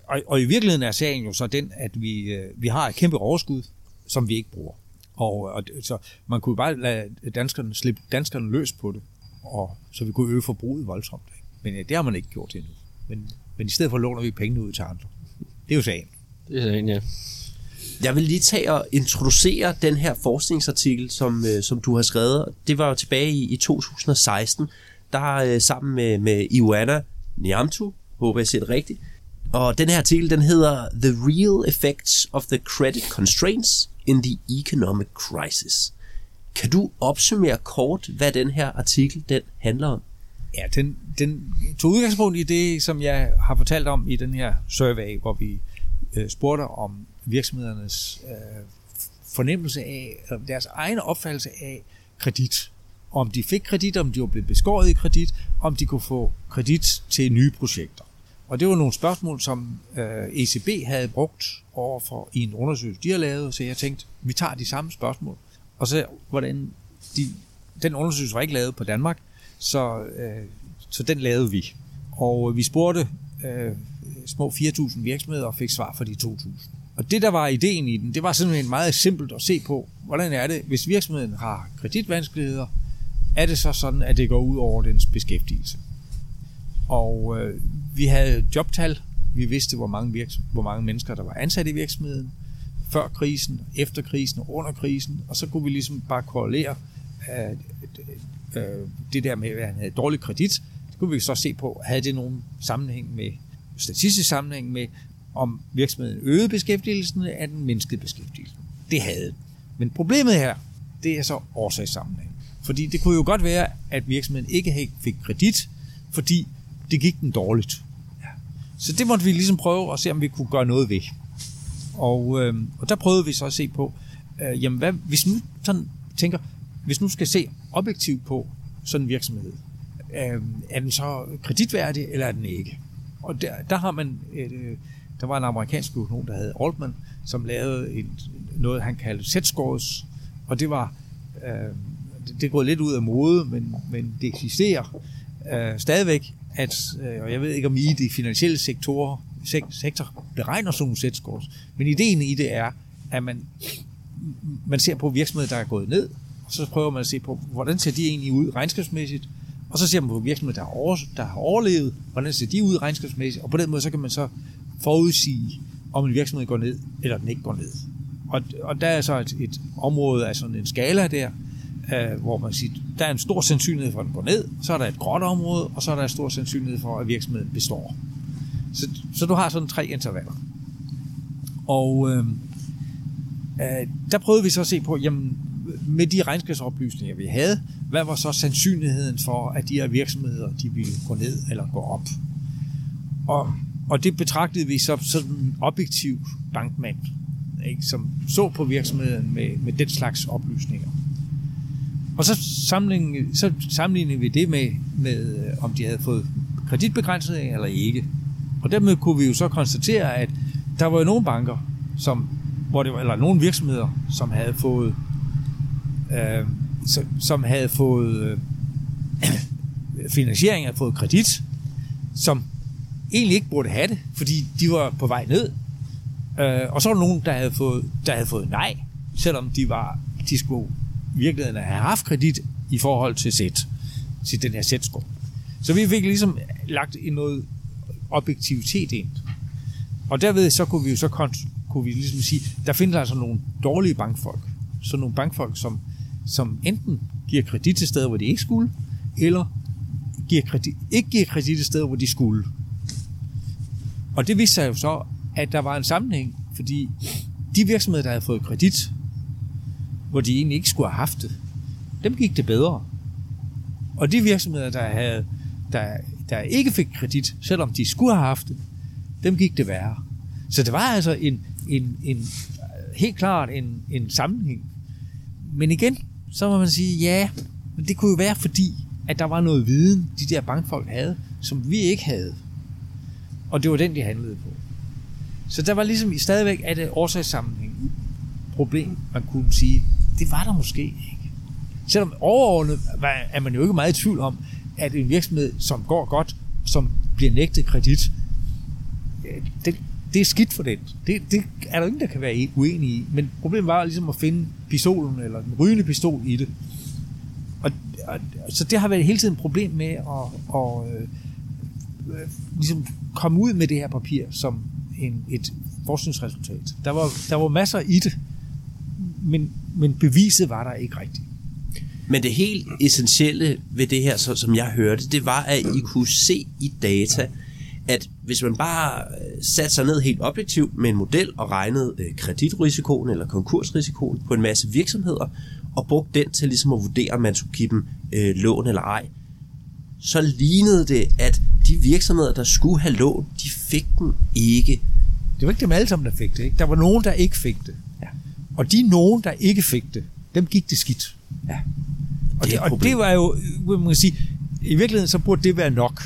og, og i virkeligheden er sagen jo så den, at vi, øh, vi har et kæmpe overskud, som vi ikke bruger. Og, og så man kunne bare lade danskerne slippe danskerne løs på det, og så vi kunne øge forbruget voldsomt. Ikke? Men ja, det har man ikke gjort endnu. Men, men i stedet for låner vi pengene ud til andre. Det er jo sagen. Det er sagen, ja. Jeg vil lige tage og introducere den her forskningsartikel, som, øh, som du har skrevet. Det var jo tilbage i, i 2016, der øh, sammen med, med Iwana Niamtu, håber jeg siger det rigtigt, og den her artikel, den hedder The Real Effects of the Credit Constraints in the Economic Crisis. Kan du opsummere kort, hvad den her artikel den handler om? Ja, den, den tog udgangspunkt i det, som jeg har fortalt om i den her survey, hvor vi øh, spurgte om virksomhedernes øh, fornemmelse af, deres egen opfattelse af kredit. Om de fik kredit, om de var blevet beskåret i kredit, om de kunne få kredit til nye projekter. Og det var nogle spørgsmål, som øh, ECB havde brugt overfor i en undersøgelse, de har lavet, så jeg tænkte, vi tager de samme spørgsmål. Og så, hvordan de, den undersøgelse var ikke lavet på Danmark, så, øh, så den lavede vi. Og øh, vi spurgte øh, små 4.000 virksomheder og fik svar fra de 2.000. Og det, der var ideen i den, det var simpelthen meget simpelt at se på, hvordan er det, hvis virksomheden har kreditvanskeligheder, er det så sådan, at det går ud over dens beskæftigelse. Og øh, vi havde jobtal, vi vidste, hvor mange, virksom- hvor mange mennesker, der var ansat i virksomheden, før krisen, efter krisen og under krisen, og så kunne vi ligesom bare korrelere øh, øh, det der med, at han havde dårlig kredit, det kunne vi så se på, havde det nogen sammenhæng med, statistisk sammenhæng med, om virksomheden øgede beskæftigelsen, eller den mindskede beskæftigelsen. Det havde. Men problemet her, det er så årsagssammenhæng. Fordi det kunne jo godt være, at virksomheden ikke fik kredit, fordi det gik den dårligt. Så det måtte vi ligesom prøve at se, om vi kunne gøre noget ved. Og, øh, og der prøvede vi så at se på, øh, jamen hvad, hvis nu sådan tænker, hvis nu skal se objektivt på sådan en virksomhed, øh, er den så kreditværdig, eller er den ikke? Og der, der har man, øh, der var en amerikansk økonom, der hed Altman, som lavede et, noget, han kaldte Z-scores, og det var, øh, det, det går lidt ud af mode, men, men det eksisterer øh, stadigvæk, at, øh, og jeg ved ikke om I i de finansielle sektorer, sek, sektor beregner sådan nogle Z-scores, men ideen i det er, at man, man ser på virksomheder, der er gået ned, og så prøver man at se på, hvordan ser de egentlig ud regnskabsmæssigt, og så ser man på virksomheder, der over, der har overlevet, hvordan ser de ud regnskabsmæssigt, og på den måde, så kan man så forudsige, om en virksomhed går ned, eller den ikke går ned. Og, og der er så et, et område af sådan en skala der, øh, hvor man siger, der er en stor sandsynlighed for, at den går ned, så er der et gråt område, og så er der en stor sandsynlighed for, at virksomheden består. Så, så du har sådan tre intervaller. Og øh, øh, der prøvede vi så at se på, jamen, med de regnskabsoplysninger, vi havde, hvad var så sandsynligheden for, at de her virksomheder, de ville gå ned eller gå op? Og, og det betragtede vi så som en objektiv bankmand, ikke, som så på virksomheden med, med den slags oplysninger. Og så sammenlignede, så sammenlignede vi det med, med, øh, om de havde fået kreditbegrænsning eller ikke. Og dermed kunne vi jo så konstatere, at der var jo nogle banker, som, hvor det var, eller nogle virksomheder, som havde fået, øh, som, som havde fået øh, finansiering, havde fået kredit, som egentlig ikke burde have det, fordi de var på vej ned. Øh, og så var der nogen, der havde fået, der havde fået nej, selvom de var, de skulle virkelig have haft kredit i forhold til sæt, til den her sætscore. Så vi fik ligesom lagt i noget objektivitet ind. Og derved så kunne vi jo så kunne vi ligesom sige, der findes altså nogle dårlige bankfolk. Så nogle bankfolk, som, som enten giver kredit til steder, hvor de ikke skulle, eller giver kredit, ikke giver kredit til steder, hvor de skulle. Og det viste sig jo så, at der var en sammenhæng, fordi de virksomheder, der havde fået kredit, hvor de egentlig ikke skulle have haft det, dem gik det bedre. Og de virksomheder, der, havde, der, der ikke fik kredit, selvom de skulle have haft det, dem gik det værre. Så det var altså en, en, en helt klart en, en sammenhæng. Men igen, så må man sige, ja, men det kunne jo være fordi, at der var noget viden, de der bankfolk havde, som vi ikke havde. Og det var den, de handlede på. Så der var ligesom stadigvæk at det årsagssammenhæng problem, man kunne sige, det var der måske ikke. Selvom overordnet er man jo ikke meget i tvivl om, at en virksomhed, som går godt, som bliver nægtet kredit, det, det er skidt for den. Det, det er der ingen, der kan være uenig i. Men problemet var ligesom at finde pistolen, eller den rygende pistol i det. Og, og, så det har været hele tiden et problem med at, at øh, øh, ligesom komme ud med det her papir som en, et forskningsresultat. Der var, der var masser i det, men, men beviset var der ikke rigtigt. Men det helt essentielle ved det her, så, som jeg hørte, det var, at I kunne se i data, at hvis man bare øh, satte sig ned helt objektivt med en model og regnede øh, kreditrisikoen eller konkursrisikoen på en masse virksomheder, og brugte den til ligesom at vurdere, om man skulle give dem øh, lån eller ej, så lignede det, at de virksomheder, der skulle have lån, de fik dem ikke. Det var ikke dem alle sammen, der fik det. Ikke? Der var nogen, der ikke fik det. Ja. Og de nogen, der ikke fik det, dem gik det skidt. Ja. Og det, det, og det var jo, man kan sige, i virkeligheden så burde det være nok.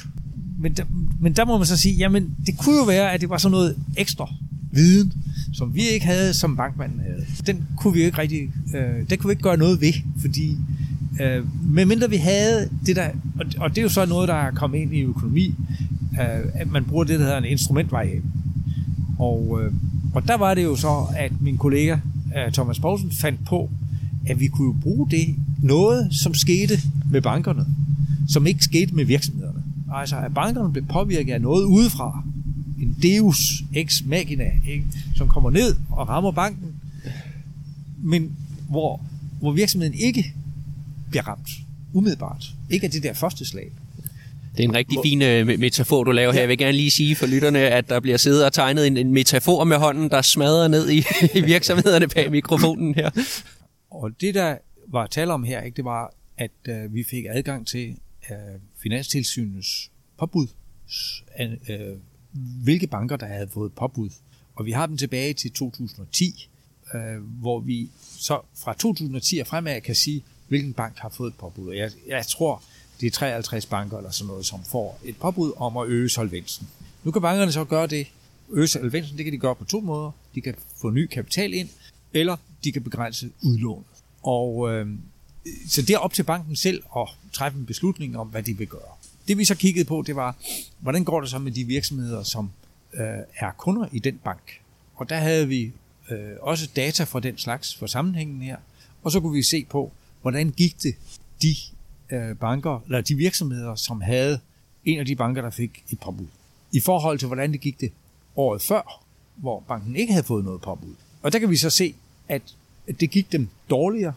Men der, men der må man så sige, jamen det kunne jo være, at det var sådan noget ekstra viden, som vi ikke havde, som bankmanden havde. Den kunne vi ikke rigtig, øh, den kunne vi ikke gøre noget ved, fordi øh, medmindre vi havde det der, og, og det er jo så noget, der er kommet ind i økonomi, øh, at man bruger det, der hedder en instrumentvariabel. Og, øh, og der var det jo så, at min kollega øh, Thomas Poulsen fandt på, at vi kunne jo bruge det noget, som skete med bankerne, som ikke skete med virksomhederne. Altså, at bankerne blev påvirket af noget udefra. En deus ex machina, ikke? som kommer ned og rammer banken, men hvor, hvor virksomheden ikke bliver ramt umiddelbart. Ikke af det der første slag. Det er en rigtig fin øh, metafor, du laver her. Jeg vil gerne lige sige for lytterne, at der bliver siddet og tegnet en, en metafor med hånden, der smadrer ned i, i virksomhederne bag mikrofonen her. Og det, der var tale om her, ikke, det var, at øh, vi fik adgang til øh, Finanstilsynets påbud, øh, hvilke banker, der havde fået påbud. Og vi har dem tilbage til 2010, øh, hvor vi så fra 2010 og fremad kan sige, hvilken bank har fået et påbud. Jeg, jeg tror, det er 53 banker eller sådan noget, som får et påbud om at øge solvensen. Nu kan bankerne så gøre det. Øge solvensen, det kan de gøre på to måder. De kan få ny kapital ind, eller de kan begrænse udlånet. Og øh, så det er op til banken selv at træffe en beslutning om, hvad de vil gøre. Det vi så kiggede på, det var, hvordan går det så med de virksomheder, som øh, er kunder i den bank. Og der havde vi øh, også data fra den slags, for sammenhængen her. Og så kunne vi se på, hvordan gik det de øh, banker, eller de virksomheder, som havde en af de banker, der fik et påbud. I forhold til, hvordan det gik det året før, hvor banken ikke havde fået noget påbud. Og der kan vi så se, at det gik dem dårligere.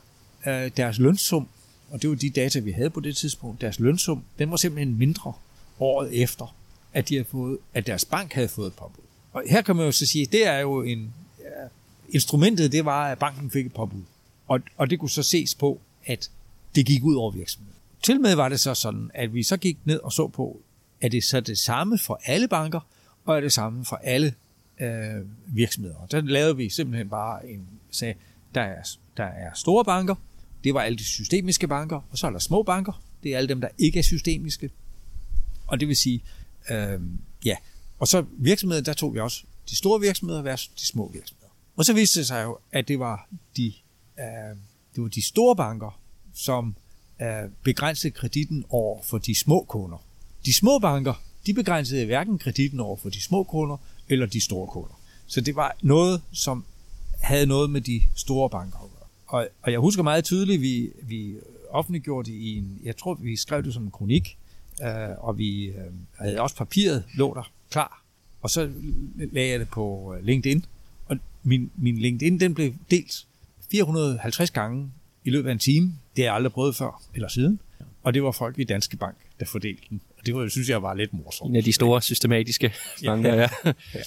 Øh, deres lønsum, og det var de data, vi havde på det tidspunkt, deres lønsum, den var simpelthen mindre året efter, at, de havde fået, at deres bank havde fået et påbud. Og her kan man jo så sige, at det er jo en... Ja, instrumentet, det var, at banken fik et påbud. Og, og det kunne så ses på, at det gik ud over virksomheden. Til med var det så sådan, at vi så gik ned og så på, er det så det samme for alle banker, og er det samme for alle øh, virksomheder. Og der lavede vi simpelthen bare en sag, der er, der er store banker, det var alle de systemiske banker, og så er der små banker, det er alle dem, der ikke er systemiske. Og det vil sige, øh, ja, og så virksomheder, der tog vi også de store virksomheder versus de små virksomheder. Og så viste det sig jo, at det var de, øh, det var de store banker, som øh, begrænsede kreditten over for de små kunder. De små banker, de begrænsede hverken kreditten over for de små kunder eller de store kunder. Så det var noget, som havde noget med de store banker at gøre. Og, og jeg husker meget tydeligt, vi, vi offentliggjorde det i en, jeg tror, vi skrev det som en kronik, øh, og vi øh, havde også papiret lå der klar. Og så lagde jeg det på øh, LinkedIn, og min, min LinkedIn, den blev delt 450 gange i løbet af en time. Det har jeg aldrig prøvet før eller siden. Og det var folk i Danske Bank, der fordelte den. Og det var, synes jeg var lidt morsomt. En af de store systematiske banker, ja. ja. ja.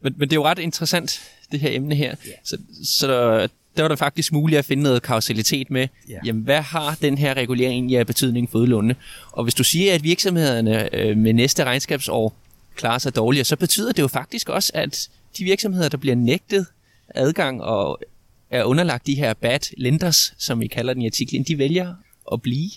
Men, men det er jo ret interessant, det her emne her. Ja. Så, så der, der var det faktisk muligt at finde noget kausalitet med, ja. jamen hvad har den her regulering egentlig af betydning for udlånene? Og hvis du siger, at virksomhederne øh, med næste regnskabsår klarer sig dårligere, så betyder det jo faktisk også, at de virksomheder, der bliver nægtet adgang og er underlagt de her bad lenders, som vi kalder den i artiklen, de vælger at blive,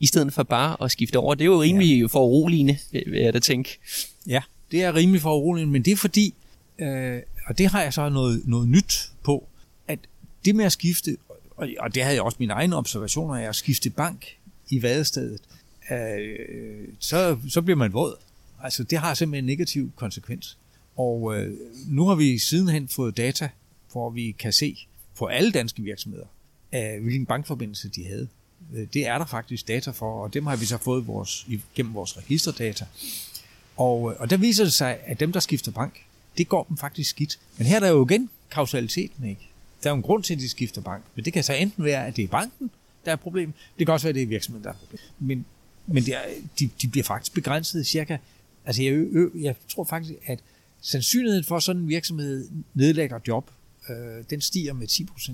i stedet for bare at skifte over. Det er jo rimelig ja. foruroligende, vil jeg da tænke. Ja, det er rimelig foruroligende, men det er fordi, øh, og det har jeg så noget, noget nyt på, at det med at skifte, og, og det havde jeg også mine egne observationer af, at skifte bank i vadestedet, øh, så, så bliver man våd. Altså det har simpelthen en negativ konsekvens. Og øh, nu har vi sidenhen fået data, hvor vi kan se, for alle danske virksomheder, af hvilken bankforbindelse de havde. Øh, det er der faktisk data for, og dem har vi så fået vores, gennem vores registerdata. Og, øh, og der viser det sig, at dem, der skifter bank, det går dem faktisk skidt. Men her er der jo igen kausaliteten, ikke? Der er jo en grund til, at de skifter bank. Men det kan så enten være, at det er banken, der er problem. Det kan også være, at det er virksomheden, der er problem. Men, men det er, de, de bliver faktisk begrænset cirka... Altså jeg, jeg tror faktisk, at sandsynligheden for, at sådan en virksomhed nedlægger job, øh, den stiger med 10%,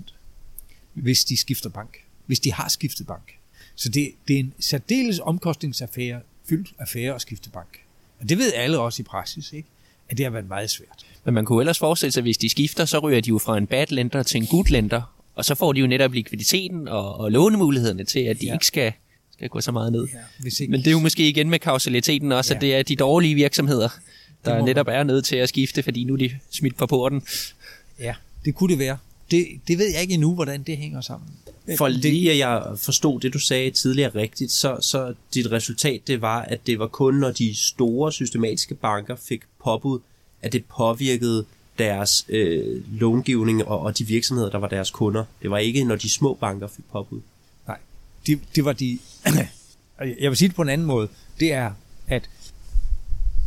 hvis de skifter bank. Hvis de har skiftet bank. Så det, det er en særdeles omkostningsaffære, fyldt affære at skifte bank. Og det ved alle også i praksis, ikke? at det har været meget svært. Men man kunne ellers forestille sig, at hvis de skifter, så ryger de jo fra en bad lender til en good lender, og så får de jo netop likviditeten og, og lånemulighederne til, at de ja. ikke skal, skal gå så meget ned. Ja, hvis ikke... Men det er jo måske igen med kausaliteten også, ja. at det er de dårlige virksomheder, der netop er nødt til at skifte, fordi nu er de smidt på porten. Ja, det kunne det være. det, det ved jeg ikke endnu, hvordan det hænger sammen. For det, lige at jeg forstod det, du sagde tidligere rigtigt, så, så dit resultat det var, at det var kun, når de store systematiske banker fik påbud, at det påvirkede deres øh, långivning og, og de virksomheder, der var deres kunder. Det var ikke, når de små banker fik påbud. Nej, det, det var de... jeg vil sige det på en anden måde. Det er, at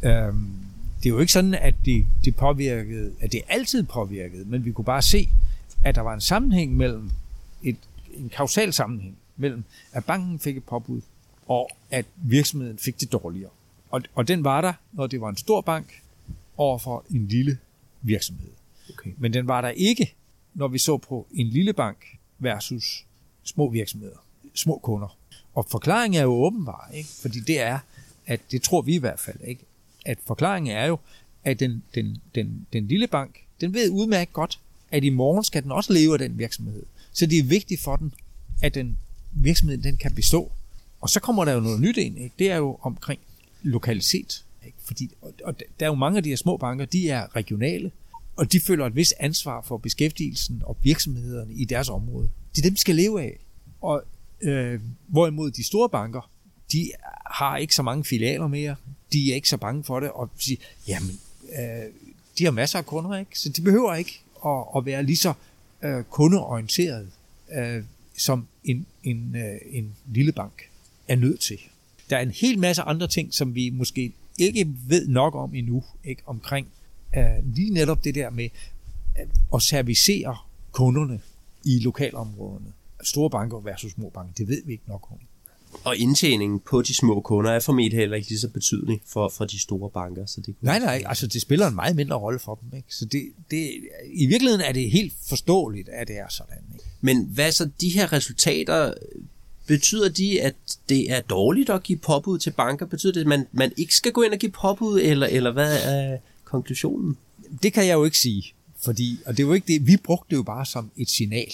øhm, det er jo ikke sådan, at det, det påvirkede, at det altid påvirkede, men vi kunne bare se, at der var en sammenhæng mellem, et, en kausal sammenhæng mellem, at banken fik et påbud, og at virksomheden fik det dårligere. Og, og den var der, når det var en stor bank, overfor en lille virksomhed. Okay. Men den var der ikke, når vi så på en lille bank versus små virksomheder, små kunder. Og forklaringen er jo åbenbar, ikke? fordi det er, at det tror vi i hvert fald ikke, at forklaringen er jo, at den, den, den, den lille bank, den ved udmærket godt, at i morgen skal den også leve af den virksomhed. Så det er vigtigt for den, at den virksomhed den kan bestå. Og så kommer der jo noget nyt ind. Ikke? Det er jo omkring lokalitet. Ikke? Fordi, og, og der er jo mange af de her små banker, de er regionale, og de føler et vis ansvar for beskæftigelsen og virksomhederne i deres område. Det er dem, de skal leve af. Og øh, hvorimod de store banker, de har ikke så mange filialer mere. De er ikke så bange for det, og siger, jamen, øh, de har masser af kunder, ikke? så de behøver ikke at, at være lige så øh, kundeorienteret, øh, som en, en, øh, en lille bank er nødt til. Der er en hel masse andre ting, som vi måske ikke ved nok om endnu, ikke omkring øh, lige netop det der med øh, at servicere kunderne i lokalområderne. Store banker versus små banker, det ved vi ikke nok om. Og indtjeningen på de små kunder er formentlig heller ikke lige så betydelig for, for de store banker. Så det kunne nej, nej, altså det spiller en meget mindre rolle for dem. Ikke? Så det, det, i virkeligheden er det helt forståeligt, at det er sådan. Ikke? Men hvad så de her resultater, betyder de, at det er dårligt at give påbud til banker? Betyder det, at man, man ikke skal gå ind og give påbud, eller, eller hvad er konklusionen? Det kan jeg jo ikke sige, fordi, og det er jo ikke det, vi brugte det jo bare som et signal,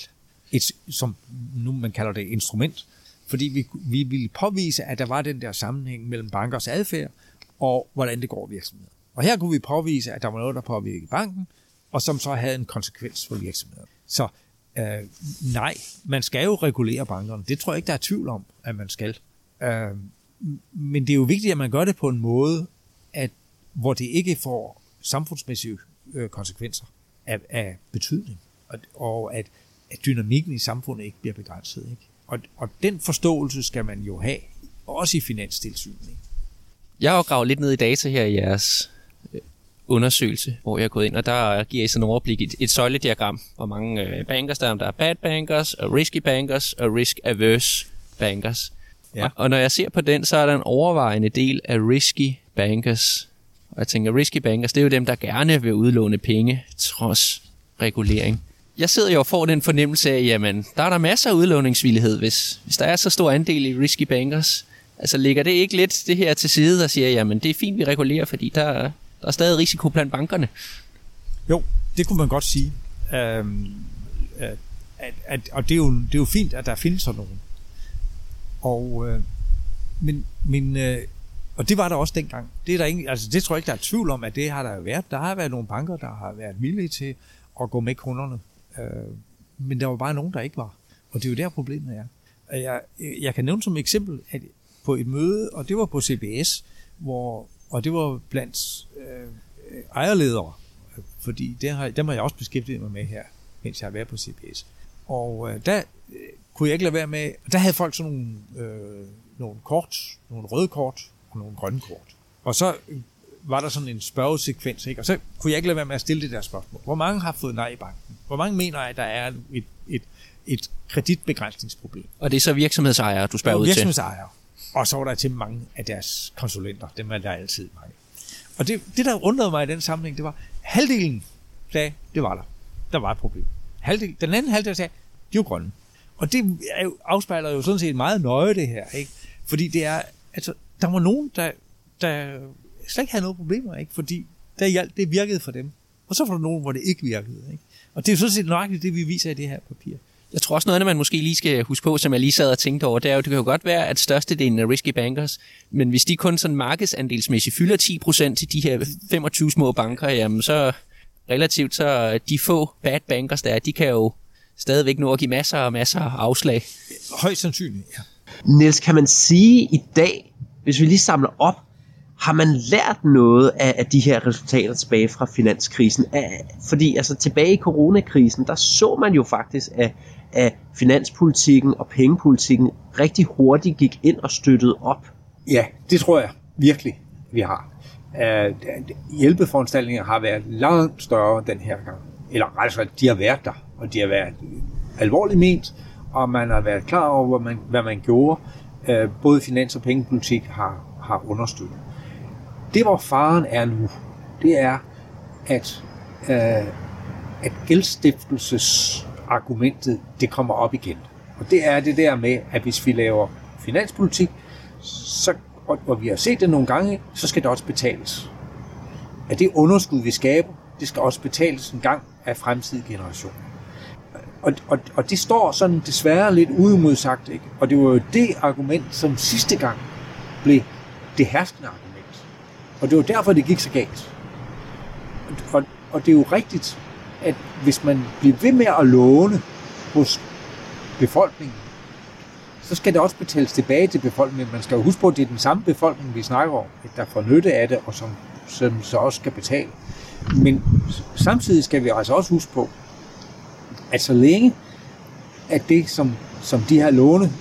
et, som nu man kalder det instrument, fordi vi, vi ville påvise, at der var den der sammenhæng mellem bankers adfærd og hvordan det går virksomheden. Og her kunne vi påvise, at der var noget, der påvirkede banken, og som så havde en konsekvens for virksomheden. Så øh, nej, man skal jo regulere bankerne. Det tror jeg ikke, der er tvivl om, at man skal. Øh, men det er jo vigtigt, at man gør det på en måde, at, hvor det ikke får samfundsmæssige øh, konsekvenser af, af betydning, og, og at, at dynamikken i samfundet ikke bliver begrænset. Ikke? Og, og den forståelse skal man jo have, også i finanstilsynet. Jeg har gravet lidt ned i data her i jeres øh, undersøgelse, hvor jeg er gået ind, og der giver I sådan en overblik et, et søjlediagram, hvor mange øh, bankers der er. Der er bad bankers, og risky bankers, og risk-averse bankers. Ja. Og, og når jeg ser på den, så er der en overvejende del af risky bankers. Og jeg tænker, risky bankers, det er jo dem, der gerne vil udlåne penge, trods regulering jeg sidder jo og får den fornemmelse af, jamen, der er der masser af udlåningsvillighed, hvis, hvis der er så stor andel i risky bankers. Altså ligger det ikke lidt det her til side og siger, jamen det er fint, vi regulerer, fordi der, der er stadig risiko blandt bankerne? Jo, det kunne man godt sige. Øhm, at, at, og det er, jo, det er jo fint, at der findes sådan nogen. Og, øh, men, men, øh, og det var der også dengang. Det, er der ingen, altså det tror jeg ikke, der er tvivl om, at det har der jo været. Der har været nogle banker, der har været villige til at gå med kunderne Øh, men der var bare nogen, der ikke var. Og det er jo der problemet er. Jeg, jeg kan nævne som eksempel, at på et møde, og det var på CBS, hvor, og det var blandt øh, ejerledere, fordi det har, dem har jeg også beskæftiget mig med her, mens jeg har været på CBS. Og øh, der øh, kunne jeg ikke lade være med, der havde folk sådan nogle, øh, nogle kort, nogle røde kort og nogle grønne kort. Og så øh, var der sådan en spørgesekvens, ikke? og så kunne jeg ikke lade være med at stille det der spørgsmål. Hvor mange har fået nej i banken? Hvor mange mener, at der er et, et, et kreditbegrænsningsproblem? Og det er så virksomhedsejere, du spørger ud til? Virksomhedsejere. Og så var der til mange af deres konsulenter. Dem er der altid mange. Og det, det der undrede mig i den sammenhæng, det var, halvdelen sagde, det var der. Der var et problem. Halvdel, den anden halvdel sagde, de er grønne. Og det er jo, afspejler jo sådan set meget nøje det her. Ikke? Fordi det er, altså, der var nogen, der, der slet ikke havde noget problemer, ikke? fordi der, det virkede for dem. Og så var der nogen, hvor det ikke virkede. Ikke? Og det er jo sådan set nøjagtigt det, vi viser i det her papir. Jeg tror også noget, man måske lige skal huske på, som jeg lige sad og tænkte over, det er jo, det kan jo godt være, at størstedelen af risky bankers, men hvis de kun sådan markedsandelsmæssigt fylder 10% til de her 25 små banker, jamen så relativt så de få bad bankers, der er, de kan jo stadigvæk nå at give masser og masser af afslag. Højst sandsynligt, ja. Niels, kan man sige i dag, hvis vi lige samler op, har man lært noget af, af de her resultater tilbage fra finanskrisen? Af, fordi altså tilbage i coronakrisen, der så man jo faktisk, at, at finanspolitikken og pengepolitikken rigtig hurtigt gik ind og støttede op. Ja, det tror jeg virkelig, vi har. Uh, hjælpeforanstaltninger har været langt større den her gang. Eller altså, de har været der, og de har været alvorligt ment, og man har været klar over, hvad man, hvad man gjorde. Uh, både finans- og pengepolitik har, har understøttet. Det, hvor faren er nu, det er, at, øh, at gældstiftelsesargumentet, det kommer op igen. Og det er det der med, at hvis vi laver finanspolitik, så, og, og vi har set det nogle gange, så skal det også betales. At det underskud, vi skaber, det skal også betales en gang af fremtidige generationer. Og, og, og det står sådan desværre lidt uimodsagt, ikke? Og det var jo det argument, som sidste gang blev det herskende argument. Og det var derfor, det gik så galt. Og, og det er jo rigtigt, at hvis man bliver ved med at låne hos befolkningen, så skal det også betales tilbage til befolkningen. Man skal jo huske på, at det er den samme befolkning, vi snakker om, der får nytte af det, og som, som så også skal betale. Men samtidig skal vi altså også huske på, at så længe at det, som, som de her låne,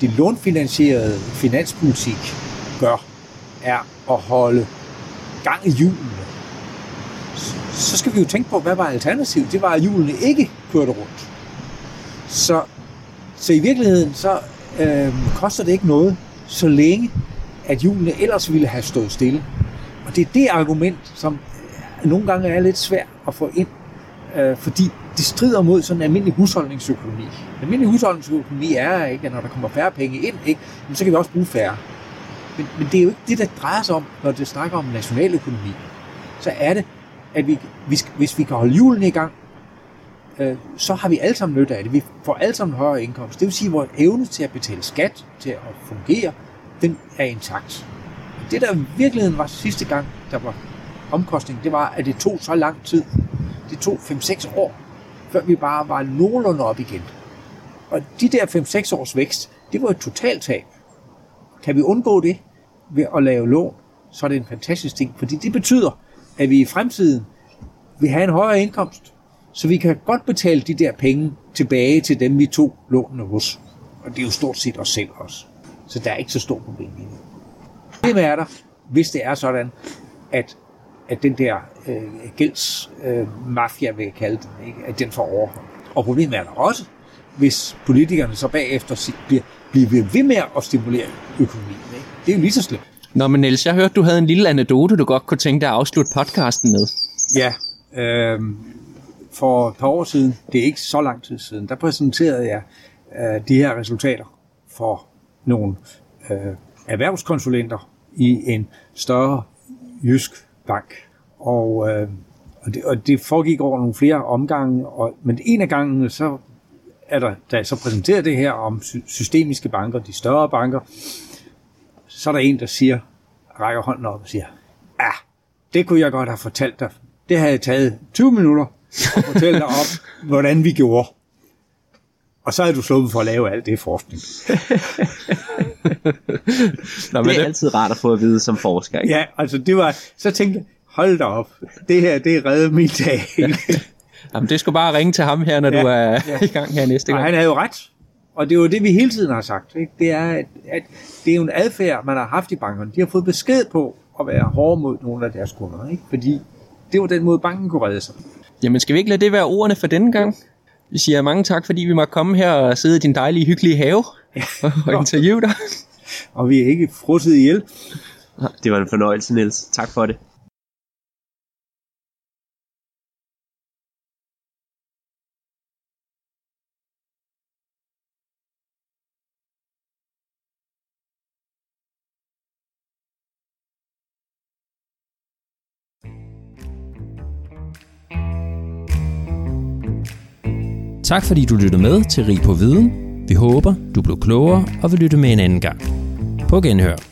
de lånfinansierede finanspolitik gør, er at holde gang i hjulene, så skal vi jo tænke på, hvad var alternativet? Det var, at hjulene ikke kørte rundt. Så, så i virkeligheden, så øh, koster det ikke noget, så længe at hjulene ellers ville have stået stille. Og det er det argument, som øh, nogle gange er lidt svært at få ind, øh, fordi det strider mod sådan en almindelig husholdningsøkonomi. En almindelig husholdningsøkonomi er ikke, at når der kommer færre penge ind, ikke, så kan vi også bruge færre. Men, men det er jo ikke det, der drejer sig om, når det snakker om nationaløkonomi. Så er det, at vi, hvis, hvis vi kan holde hjulene i gang, øh, så har vi alle sammen nytte af det. Vi får alle sammen højere indkomst. Det vil sige, at vores evne til at betale skat, til at fungere, den er intakt. Det, der i virkeligheden var sidste gang, der var omkostning, det var, at det tog så lang tid. Det tog 5-6 år, før vi bare var nogenlunde op igen. Og de der 5-6 års vækst, det var et totalt tab. Kan vi undgå det ved at lave lån, så er det en fantastisk ting, fordi det betyder, at vi i fremtiden vil have en højere indkomst, så vi kan godt betale de der penge tilbage til dem, vi tog lånene hos. Og det er jo stort set os selv også. Så der er ikke så stort problem i det. Problemet er der, hvis det er sådan, at, at den der øh, gældsmafia, øh, vil jeg kalde den, ikke, at den får overhånd. Og problemet er der også, hvis politikerne så bagefter bliver, bliver ved med at stimulere økonomien. Ikke? Det er jo lige så slemt. Nå, men Niels, jeg hørte, du havde en lille anekdote, du godt kunne tænke dig at afslutte podcasten med. Ja, øh, for et par år siden, det er ikke så lang tid siden, der præsenterede jeg øh, de her resultater for nogle øh, erhvervskonsulenter i en større jysk bank. Og, øh, og, det, og det foregik over nogle flere omgange, og, men en af gangene, så er der, jeg så præsenterer det her om systemiske banker, de større banker, så er der en, der siger, rækker hånden op og siger, ja, det kunne jeg godt have fortalt dig. Det havde taget 20 minutter at fortælle dig om, hvordan vi gjorde. Og så er du sluppet for at lave alt det forskning. Nå, det er det... altid rart at få at vide som forsker. Ikke? Ja, altså det var, så tænkte jeg, hold da op, det her, det er reddet min dag. Jamen, det skulle bare ringe til ham her, når ja, du er ja. i gang her næste gang. Og han havde jo ret. Og det er jo det, vi hele tiden har sagt. Ikke? Det er, at, at det er jo en adfærd, man har haft i bankerne. De har fået besked på at være hårde mod nogle af deres kunder. Ikke? Fordi det var den måde, banken kunne redde sig. Jamen, skal vi ikke lade det være ordene for denne gang? Vi siger mange tak, fordi vi måtte komme her og sidde i din dejlige, hyggelige have ja. og interviewe dig. og vi er ikke frosset ihjel. Det var en fornøjelse, Niels. Tak for det. Tak fordi du lyttede med til Rig på Viden. Vi håber, du blev klogere og vil lytte med en anden gang. På genhør.